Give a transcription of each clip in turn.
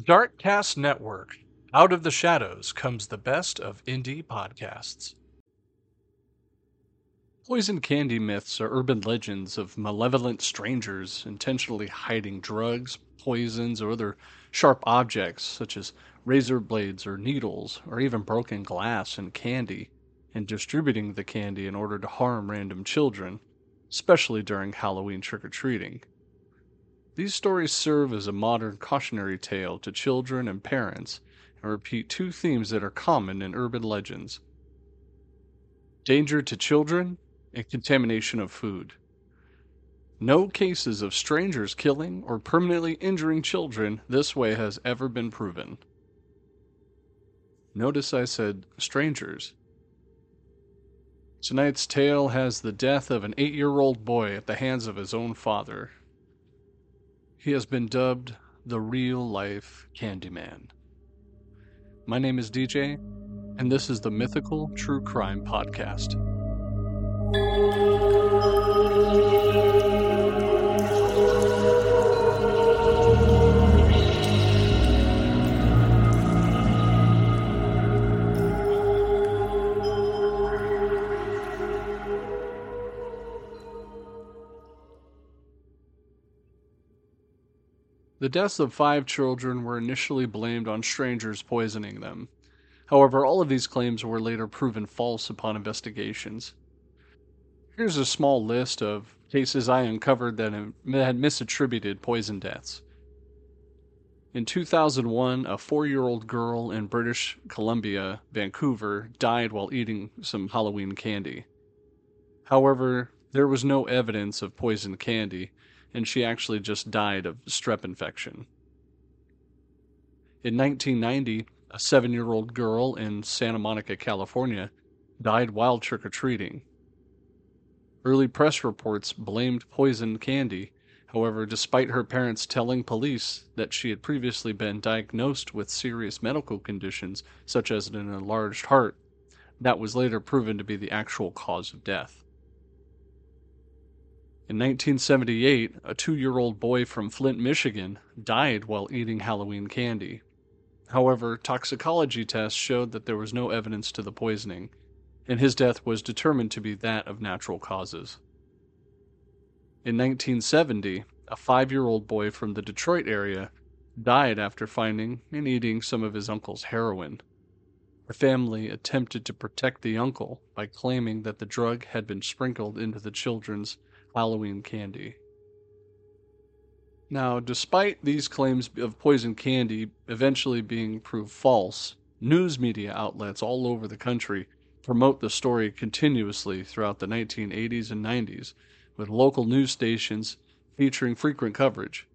Darkcast Network. Out of the shadows comes the best of indie podcasts. Poison candy myths are urban legends of malevolent strangers intentionally hiding drugs, poisons, or other sharp objects such as razor blades or needles, or even broken glass and candy, and distributing the candy in order to harm random children, especially during Halloween trick or treating. These stories serve as a modern cautionary tale to children and parents and repeat two themes that are common in urban legends danger to children and contamination of food. No cases of strangers killing or permanently injuring children this way has ever been proven. Notice I said strangers. Tonight's tale has the death of an eight year old boy at the hands of his own father. He has been dubbed the real life Candyman. My name is DJ, and this is the Mythical True Crime Podcast. The deaths of five children were initially blamed on strangers poisoning them. However, all of these claims were later proven false upon investigations. Here's a small list of cases I uncovered that had misattributed poison deaths. In 2001, a four year old girl in British Columbia, Vancouver, died while eating some Halloween candy. However, there was no evidence of poisoned candy, and she actually just died of strep infection. In 1990, a seven year old girl in Santa Monica, California, died while trick or treating. Early press reports blamed poisoned candy. However, despite her parents telling police that she had previously been diagnosed with serious medical conditions, such as an enlarged heart, that was later proven to be the actual cause of death. In 1978, a two year old boy from Flint, Michigan, died while eating Halloween candy. However, toxicology tests showed that there was no evidence to the poisoning, and his death was determined to be that of natural causes. In 1970, a five year old boy from the Detroit area died after finding and eating some of his uncle's heroin. The family attempted to protect the uncle by claiming that the drug had been sprinkled into the children's Halloween candy. Now, despite these claims of poison candy eventually being proved false, news media outlets all over the country promote the story continuously throughout the 1980s and 90s, with local news stations featuring frequent coverage.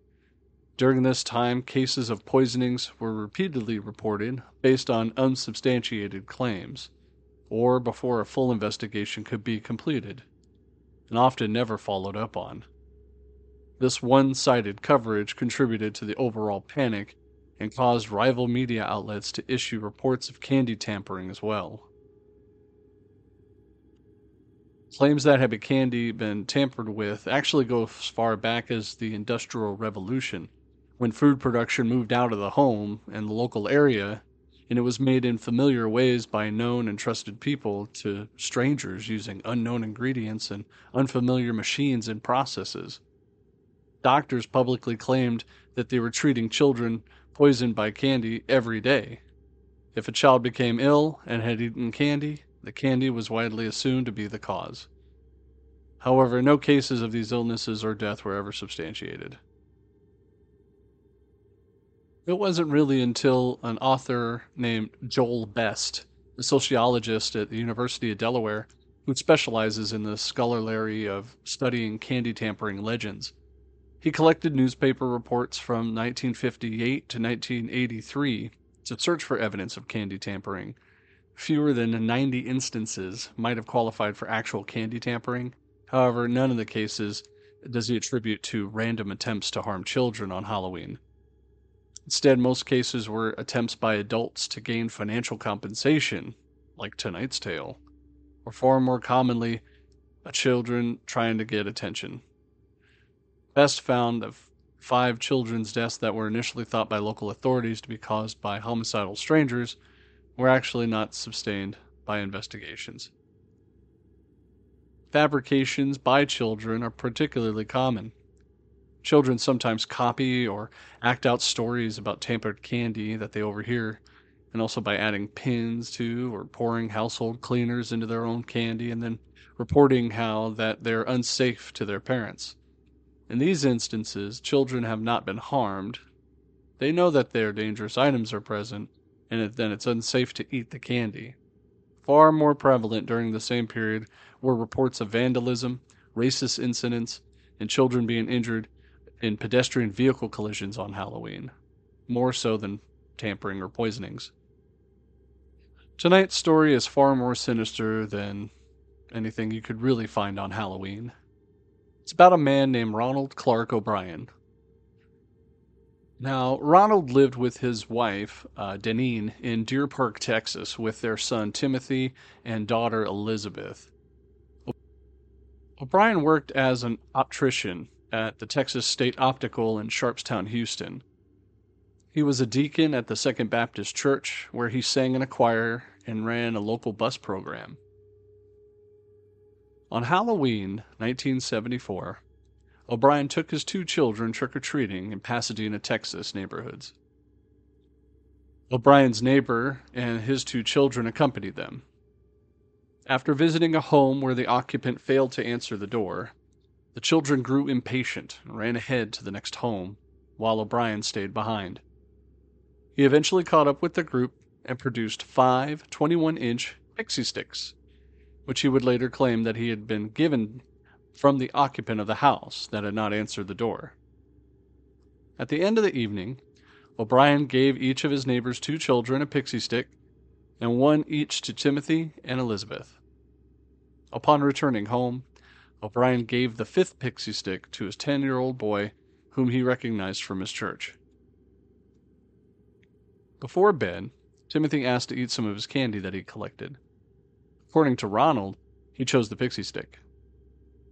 During this time, cases of poisonings were repeatedly reported based on unsubstantiated claims, or before a full investigation could be completed and often never followed up on. This one sided coverage contributed to the overall panic and caused rival media outlets to issue reports of candy tampering as well. Claims that had candy been tampered with actually go as far back as the Industrial Revolution, when food production moved out of the home and the local area and it was made in familiar ways by known and trusted people to strangers using unknown ingredients and unfamiliar machines and processes. Doctors publicly claimed that they were treating children poisoned by candy every day. If a child became ill and had eaten candy, the candy was widely assumed to be the cause. However, no cases of these illnesses or death were ever substantiated. It wasn't really until an author named Joel Best, a sociologist at the University of Delaware, who specializes in the scholarly of studying candy tampering legends. He collected newspaper reports from 1958 to 1983 to search for evidence of candy tampering. Fewer than 90 instances might have qualified for actual candy tampering. However, none of the cases does he attribute to random attempts to harm children on Halloween. Instead, most cases were attempts by adults to gain financial compensation, like tonight's tale, or far more commonly, a children trying to get attention. Best found that five children's deaths that were initially thought by local authorities to be caused by homicidal strangers were actually not sustained by investigations. Fabrications by children are particularly common. Children sometimes copy or act out stories about tampered candy that they overhear, and also by adding pins to or pouring household cleaners into their own candy and then reporting how that they're unsafe to their parents. In these instances, children have not been harmed. They know that their dangerous items are present, and then it's unsafe to eat the candy. Far more prevalent during the same period were reports of vandalism, racist incidents, and children being injured in pedestrian vehicle collisions on Halloween, more so than tampering or poisonings. Tonight's story is far more sinister than anything you could really find on Halloween. It's about a man named Ronald Clark O'Brien. Now, Ronald lived with his wife, uh, Deneen, in Deer Park, Texas, with their son Timothy and daughter Elizabeth. O'Brien worked as an optician at the Texas State Optical in Sharpstown, Houston. He was a deacon at the Second Baptist Church, where he sang in a choir and ran a local bus program. On Halloween 1974, O'Brien took his two children trick or treating in Pasadena, Texas neighborhoods. O'Brien's neighbor and his two children accompanied them. After visiting a home where the occupant failed to answer the door, the children grew impatient and ran ahead to the next home, while O'Brien stayed behind. He eventually caught up with the group and produced five 21 inch pixie sticks which he would later claim that he had been given from the occupant of the house that had not answered the door. At the end of the evening, O'Brien gave each of his neighbors two children a pixie stick, and one each to Timothy and Elizabeth. Upon returning home, O'Brien gave the fifth pixie stick to his 10 year old boy, whom he recognized from his church. Before bed, Timothy asked to eat some of his candy that he collected. According to Ronald, he chose the pixie stick.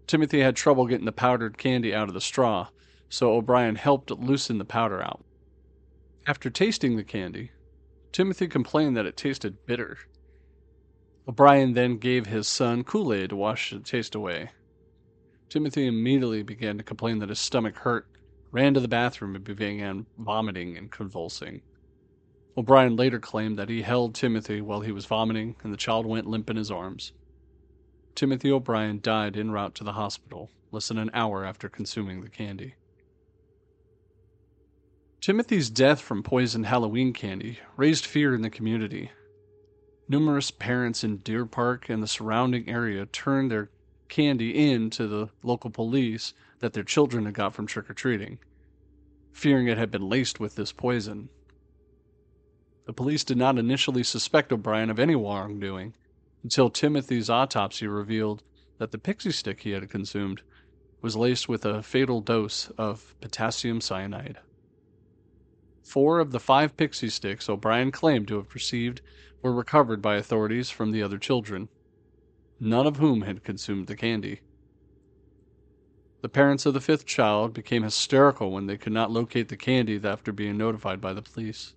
Timothy had trouble getting the powdered candy out of the straw, so O'Brien helped loosen the powder out. After tasting the candy, Timothy complained that it tasted bitter. O'Brien then gave his son Kool Aid to wash the taste away. Timothy immediately began to complain that his stomach hurt, ran to the bathroom, and began vomiting and convulsing. O'Brien later claimed that he held Timothy while he was vomiting and the child went limp in his arms. Timothy O'Brien died en route to the hospital less than an hour after consuming the candy. Timothy's death from poisoned Halloween candy raised fear in the community. Numerous parents in Deer Park and the surrounding area turned their candy in to the local police that their children had got from trick or treating, fearing it had been laced with this poison. The police did not initially suspect O'Brien of any wrongdoing until Timothy's autopsy revealed that the pixie stick he had consumed was laced with a fatal dose of potassium cyanide. Four of the five pixie sticks O'Brien claimed to have received were recovered by authorities from the other children, none of whom had consumed the candy. The parents of the fifth child became hysterical when they could not locate the candy after being notified by the police.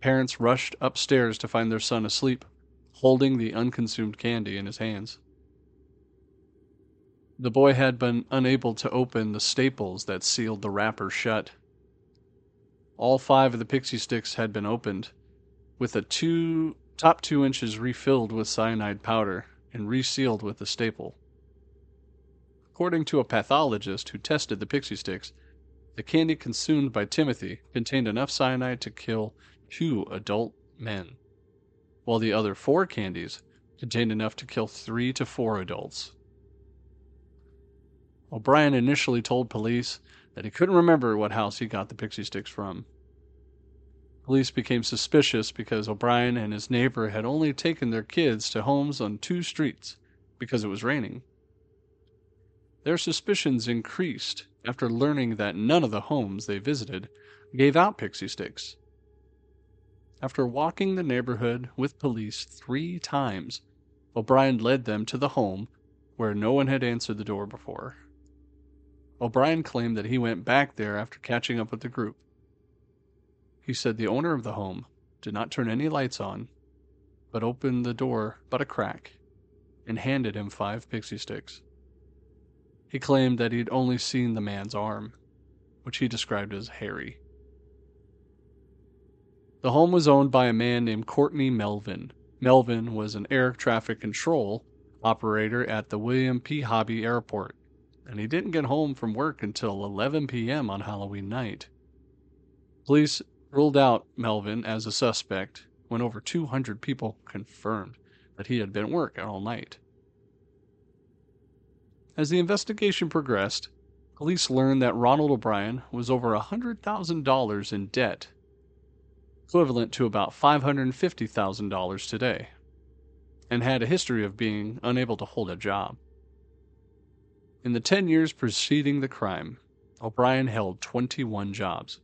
Parents rushed upstairs to find their son asleep, holding the unconsumed candy in his hands. The boy had been unable to open the staples that sealed the wrapper shut. All five of the pixie sticks had been opened, with a two top two inches refilled with cyanide powder and resealed with a staple. According to a pathologist who tested the pixie sticks, the candy consumed by Timothy contained enough cyanide to kill two adult men, while the other four candies contained enough to kill three to four adults. O'Brien initially told police that he couldn't remember what house he got the pixie sticks from. Police became suspicious because O'Brien and his neighbor had only taken their kids to homes on two streets because it was raining. Their suspicions increased after learning that none of the homes they visited gave out pixie sticks. After walking the neighborhood with police three times, O'Brien led them to the home where no one had answered the door before. O'Brien claimed that he went back there after catching up with the group. He said the owner of the home did not turn any lights on, but opened the door but a crack and handed him five pixie sticks. He claimed that he'd only seen the man's arm, which he described as hairy. The home was owned by a man named Courtney Melvin. Melvin was an air traffic control operator at the William P. Hobby Airport, and he didn't get home from work until 11 p.m. on Halloween night. Police ruled out Melvin as a suspect when over 200 people confirmed that he had been at work all night. As the investigation progressed, police learned that Ronald O'Brien was over $100,000 in debt equivalent to about $550,000 today, and had a history of being unable to hold a job. In the 10 years preceding the crime, O'Brien held 21 jobs.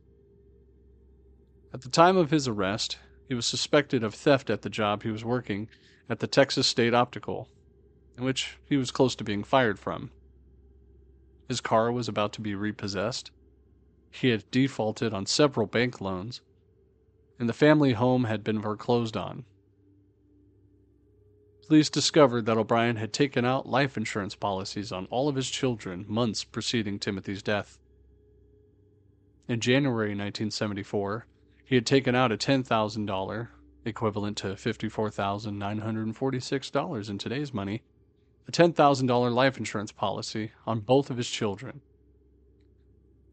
At the time of his arrest, he was suspected of theft at the job he was working at the Texas State Optical, in which he was close to being fired from. His car was about to be repossessed. He had defaulted on several bank loans and the family home had been foreclosed on. Police discovered that O'Brien had taken out life insurance policies on all of his children months preceding Timothy's death. In January 1974, he had taken out a $10,000, equivalent to $54,946 in today's money, a $10,000 life insurance policy on both of his children.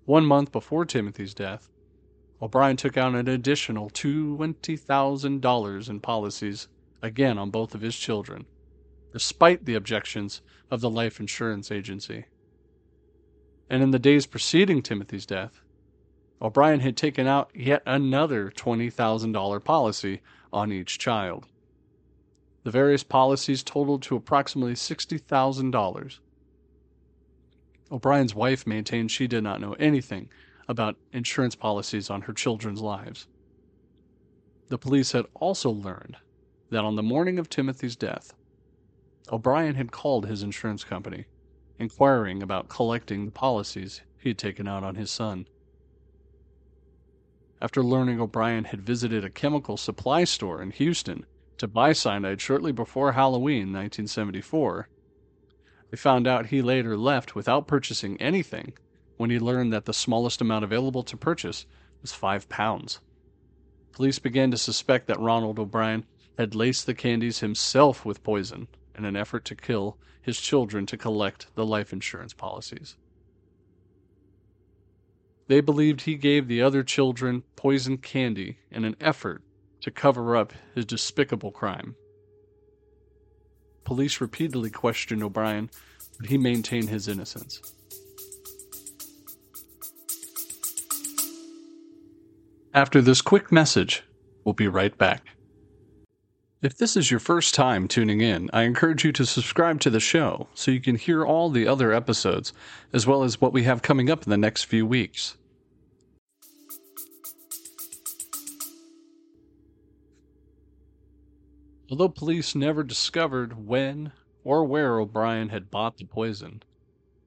One month before Timothy's death, O'Brien took out an additional $20,000 in policies, again on both of his children, despite the objections of the life insurance agency. And in the days preceding Timothy's death, O'Brien had taken out yet another $20,000 policy on each child. The various policies totaled to approximately $60,000. O'Brien's wife maintained she did not know anything about insurance policies on her children's lives. The police had also learned that on the morning of Timothy's death, O'Brien had called his insurance company, inquiring about collecting the policies he had taken out on his son. After learning O'Brien had visited a chemical supply store in Houston to buy cyanide shortly before Halloween 1974, they found out he later left without purchasing anything when he learned that the smallest amount available to purchase was five pounds. Police began to suspect that Ronald O'Brien had laced the candies himself with poison in an effort to kill his children to collect the life insurance policies. They believed he gave the other children poisoned candy in an effort to cover up his despicable crime. Police repeatedly questioned O'Brien, but he maintained his innocence. After this quick message, we'll be right back. If this is your first time tuning in, I encourage you to subscribe to the show so you can hear all the other episodes, as well as what we have coming up in the next few weeks. Although police never discovered when or where O'Brien had bought the poison,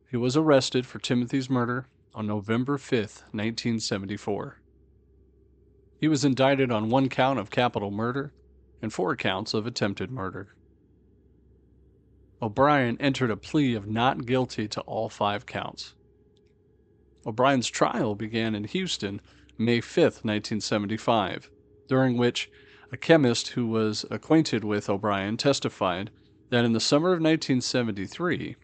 he was arrested for Timothy's murder on November 5, 1974. He was indicted on one count of capital murder and four counts of attempted murder. O'Brien entered a plea of not guilty to all five counts. O'Brien's trial began in Houston May 5, 1975, during which a chemist who was acquainted with O'Brien testified that in the summer of 1973,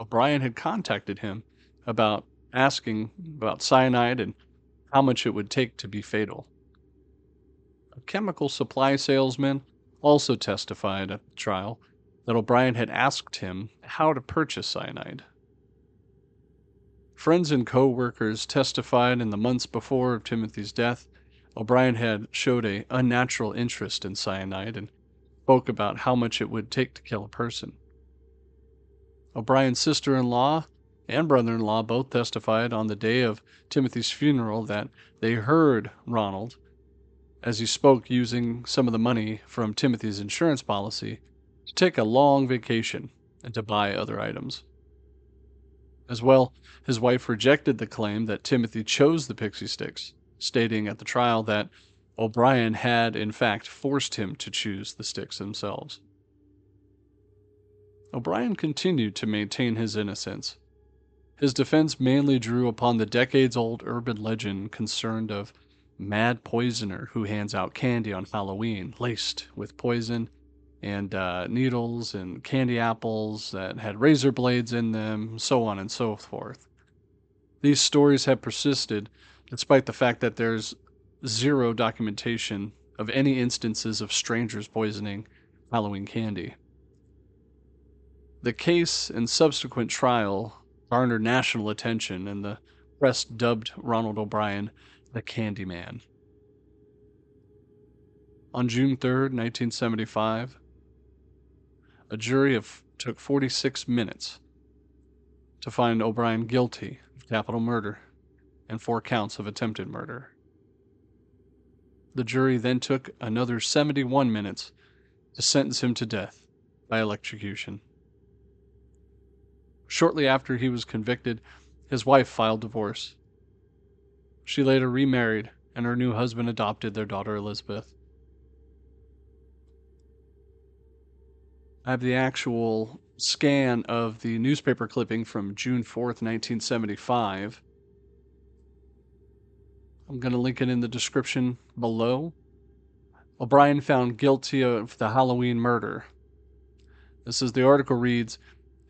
O'Brien had contacted him about asking about cyanide and how much it would take to be fatal a chemical supply salesman, also testified at the trial that O'Brien had asked him how to purchase cyanide. Friends and co workers testified in the months before of Timothy's death O'Brien had showed a unnatural interest in cyanide and spoke about how much it would take to kill a person. O'Brien's sister in law and brother in law both testified on the day of Timothy's funeral that they heard Ronald as he spoke using some of the money from Timothy's insurance policy to take a long vacation and to buy other items. As well, his wife rejected the claim that Timothy chose the pixie sticks, stating at the trial that O'Brien had, in fact, forced him to choose the sticks themselves. O'Brien continued to maintain his innocence. His defense mainly drew upon the decades old urban legend concerned of mad poisoner who hands out candy on Halloween laced with poison and uh, needles and candy apples that had razor blades in them, so on and so forth. These stories have persisted despite the fact that there's zero documentation of any instances of strangers poisoning Halloween candy. The case and subsequent trial garnered national attention, and the press dubbed Ronald O'Brien the Candyman. On June 3, 1975, a jury of took 46 minutes to find O'Brien guilty of capital murder and four counts of attempted murder. The jury then took another 71 minutes to sentence him to death by electrocution. Shortly after he was convicted, his wife filed divorce. She later remarried, and her new husband adopted their daughter Elizabeth. I have the actual scan of the newspaper clipping from June 4th, 1975. I'm going to link it in the description below. O'Brien found guilty of the Halloween murder. This is the article reads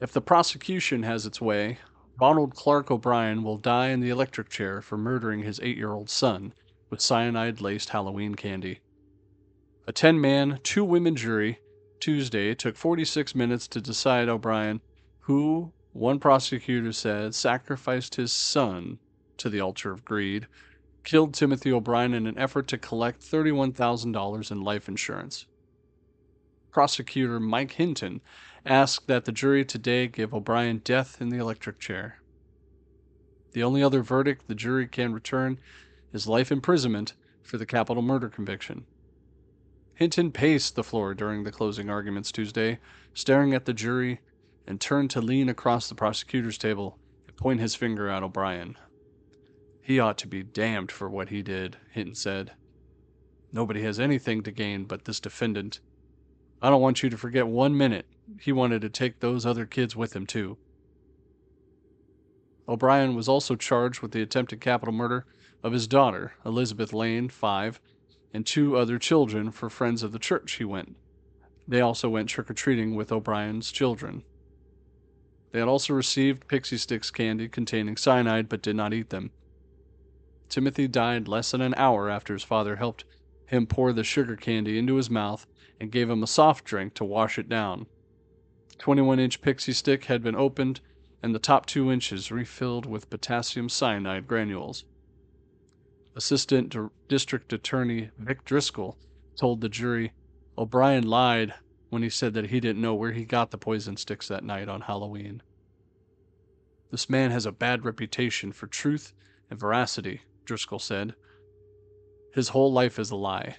If the prosecution has its way, Ronald Clark O'Brien will die in the electric chair for murdering his eight year old son with cyanide laced Halloween candy. A 10 man, two women jury Tuesday took 46 minutes to decide O'Brien, who, one prosecutor said, sacrificed his son to the altar of greed, killed Timothy O'Brien in an effort to collect $31,000 in life insurance. Prosecutor Mike Hinton asked that the jury today give O'Brien death in the electric chair. The only other verdict the jury can return is life imprisonment for the capital murder conviction. Hinton paced the floor during the closing arguments Tuesday, staring at the jury, and turned to lean across the prosecutor's table and point his finger at O'Brien. He ought to be damned for what he did, Hinton said. Nobody has anything to gain but this defendant. I don't want you to forget one minute he wanted to take those other kids with him, too. O'Brien was also charged with the attempted capital murder of his daughter, Elizabeth Lane, 5, and two other children for friends of the church he went. They also went trick or treating with O'Brien's children. They had also received Pixie Sticks candy containing cyanide but did not eat them. Timothy died less than an hour after his father helped him pour the sugar candy into his mouth and gave him a soft drink to wash it down. The 21 inch Pixie Stick had been opened and the top two inches refilled with potassium cyanide granules. Assistant District Attorney Vic Driscoll told the jury O'Brien lied when he said that he didn't know where he got the poison sticks that night on Halloween. This man has a bad reputation for truth and veracity, Driscoll said. His whole life is a lie.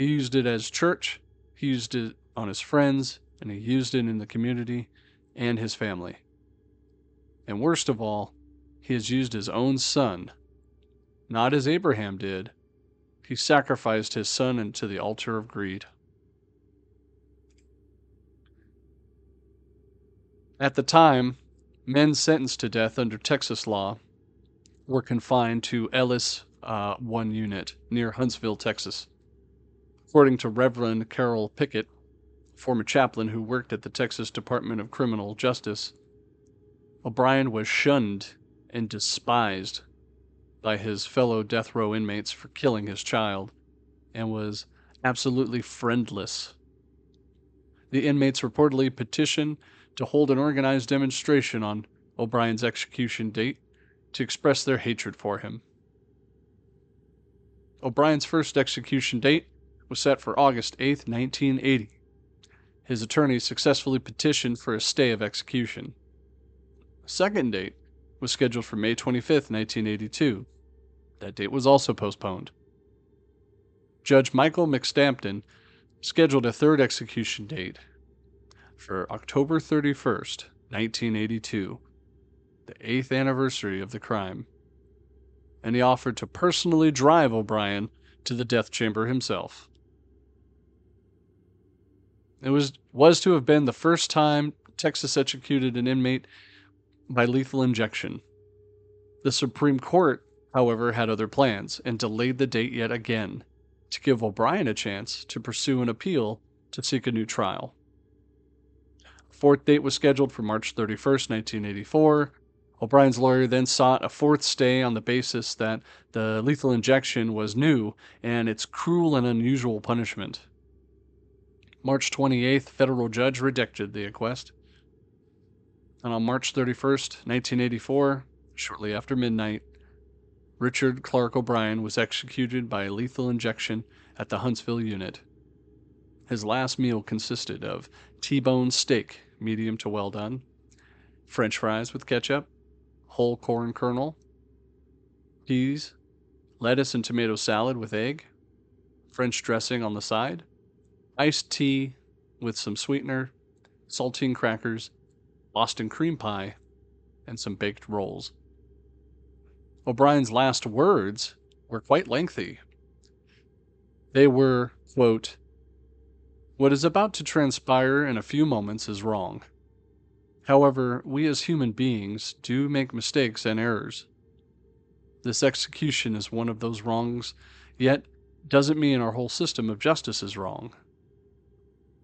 He used it as church, he used it on his friends, and he used it in the community and his family. And worst of all, he has used his own son not as Abraham did. He sacrificed his son into the altar of greed. At the time, men sentenced to death under Texas law were confined to Ellis uh, 1 unit near Huntsville, Texas. According to Reverend Carroll Pickett, former chaplain who worked at the Texas Department of Criminal Justice, O'Brien was shunned and despised by his fellow death row inmates for killing his child and was absolutely friendless. The inmates reportedly petitioned to hold an organized demonstration on O'Brien's execution date to express their hatred for him. O'Brien's first execution date was set for August 8, 1980. His attorney successfully petitioned for a stay of execution. A second date was scheduled for May 25, 1982. That date was also postponed. Judge Michael McSpadden scheduled a third execution date for October 31st, 1982. the eighth anniversary of the crime. And he offered to personally drive O'Brien to the death chamber himself. It was was to have been the first time Texas executed an inmate by lethal injection. The Supreme Court, however, had other plans and delayed the date yet again to give O'Brien a chance to pursue an appeal to seek a new trial. A fourth date was scheduled for March 31st, 1984. O'Brien's lawyer then sought a fourth stay on the basis that the lethal injection was new and its cruel and unusual punishment. March 28th, federal judge rejected the request. And on March 31st, 1984, shortly after midnight, Richard Clark O'Brien was executed by lethal injection at the Huntsville unit. His last meal consisted of T-bone steak, medium to well done, french fries with ketchup, whole corn kernel, peas, lettuce and tomato salad with egg, French dressing on the side, iced tea with some sweetener, saltine crackers, Boston cream pie, and some baked rolls. O'Brien's last words were quite lengthy. They were, quote, What is about to transpire in a few moments is wrong. However, we as human beings do make mistakes and errors. This execution is one of those wrongs, yet doesn't mean our whole system of justice is wrong.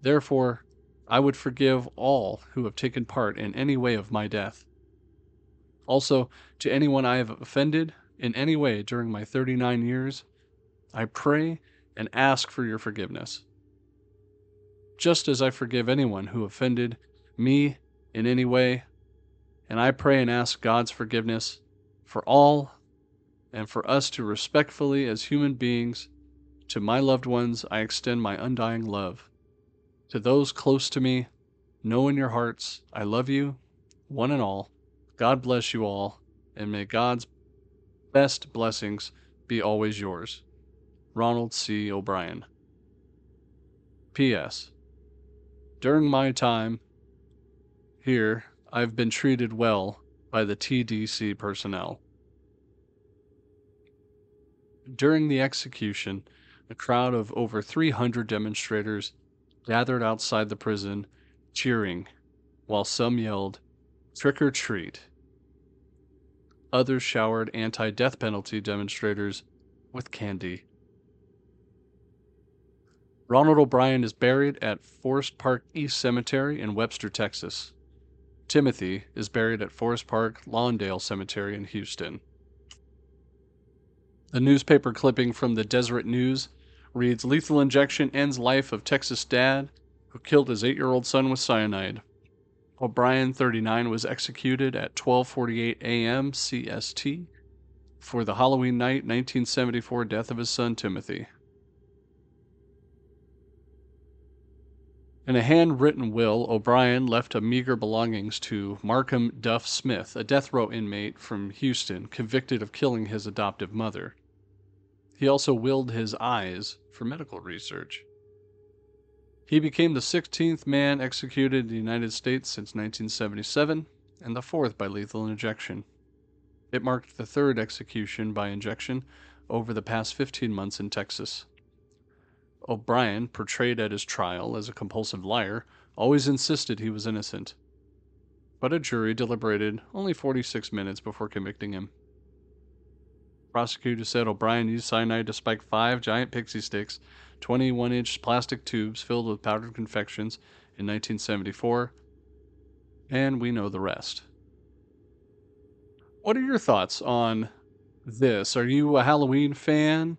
Therefore, I would forgive all who have taken part in any way of my death. Also, to anyone I have offended in any way during my 39 years, I pray and ask for your forgiveness. Just as I forgive anyone who offended me in any way, and I pray and ask God's forgiveness for all and for us to respectfully, as human beings, to my loved ones, I extend my undying love. To those close to me, know in your hearts I love you, one and all. God bless you all, and may God's best blessings be always yours. Ronald C. O'Brien. P.S. During my time here, I've been treated well by the TDC personnel. During the execution, a crowd of over 300 demonstrators gathered outside the prison, cheering, while some yelled, Trick or treat. Others showered anti death penalty demonstrators with candy. Ronald O'Brien is buried at Forest Park East Cemetery in Webster, Texas. Timothy is buried at Forest Park Lawndale Cemetery in Houston. The newspaper clipping from the Deseret News reads Lethal injection ends life of Texas dad who killed his 8-year-old son with cyanide. O'Brien 39 was executed at 12:48 a.m. CST for the Halloween night 1974 death of his son Timothy. In a handwritten will, O'Brien left a meager belongings to Markham Duff Smith, a death row inmate from Houston, convicted of killing his adoptive mother. He also willed his eyes for medical research. He became the 16th man executed in the United States since 1977 and the fourth by lethal injection. It marked the third execution by injection over the past 15 months in Texas. O'Brien, portrayed at his trial as a compulsive liar, always insisted he was innocent. But a jury deliberated only 46 minutes before convicting him. Prosecutor said O'Brien used cyanide to spike five giant pixie sticks, 21 inch plastic tubes filled with powdered confections in 1974, and we know the rest. What are your thoughts on this? Are you a Halloween fan?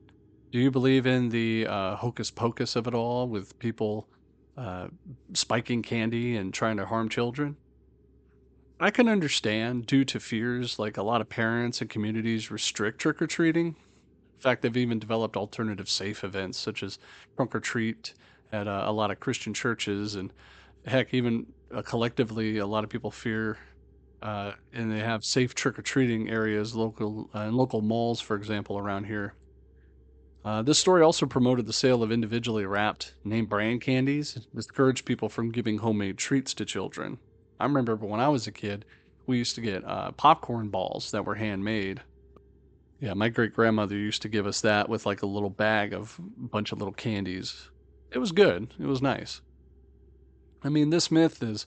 Do you believe in the uh, hocus pocus of it all with people uh, spiking candy and trying to harm children? I can understand due to fears like a lot of parents and communities restrict trick or treating. In fact, they've even developed alternative safe events such as trunk or treat at uh, a lot of Christian churches, and heck, even uh, collectively, a lot of people fear. Uh, and they have safe trick or treating areas, local uh, in local malls, for example, around here. Uh, this story also promoted the sale of individually wrapped name brand candies, discouraged people from giving homemade treats to children. I remember when I was a kid, we used to get uh, popcorn balls that were handmade. Yeah, my great grandmother used to give us that with like a little bag of a bunch of little candies. It was good. It was nice. I mean, this myth has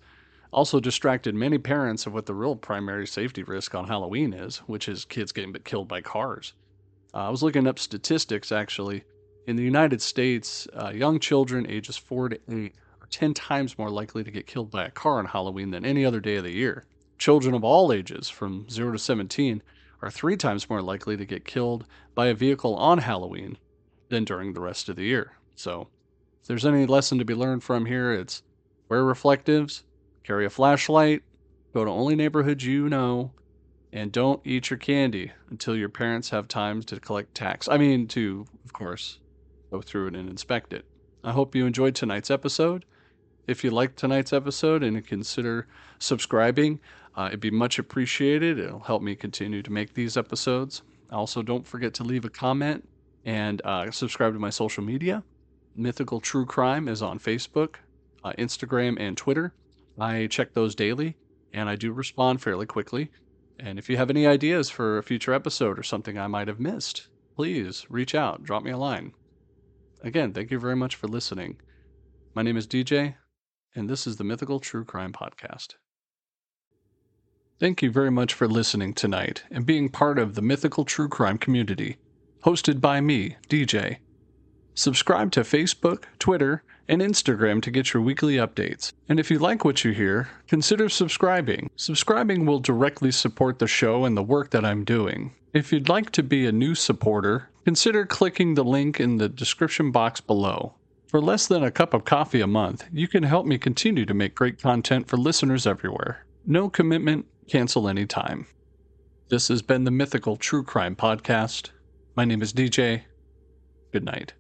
also distracted many parents of what the real primary safety risk on Halloween is, which is kids getting killed by cars. Uh, I was looking up statistics actually. In the United States, uh, young children ages 4 to 8 are 10 times more likely to get killed by a car on Halloween than any other day of the year. Children of all ages, from 0 to 17, are three times more likely to get killed by a vehicle on Halloween than during the rest of the year. So, if there's any lesson to be learned from here, it's wear reflectives, carry a flashlight, go to only neighborhoods you know, and don't eat your candy until your parents have time to collect tax. I mean, to, of course, go through it and inspect it. I hope you enjoyed tonight's episode. If you liked tonight's episode and consider subscribing, uh, it'd be much appreciated. It'll help me continue to make these episodes. Also, don't forget to leave a comment and uh, subscribe to my social media. Mythical True Crime is on Facebook, uh, Instagram, and Twitter. I check those daily and I do respond fairly quickly. And if you have any ideas for a future episode or something I might have missed, please reach out, drop me a line. Again, thank you very much for listening. My name is DJ, and this is the Mythical True Crime Podcast. Thank you very much for listening tonight and being part of the Mythical True Crime community, hosted by me, DJ. Subscribe to Facebook, Twitter, and Instagram to get your weekly updates. And if you like what you hear, consider subscribing. Subscribing will directly support the show and the work that I'm doing. If you'd like to be a new supporter, consider clicking the link in the description box below. For less than a cup of coffee a month, you can help me continue to make great content for listeners everywhere. No commitment, cancel anytime. This has been the Mythical True Crime Podcast. My name is DJ. Good night.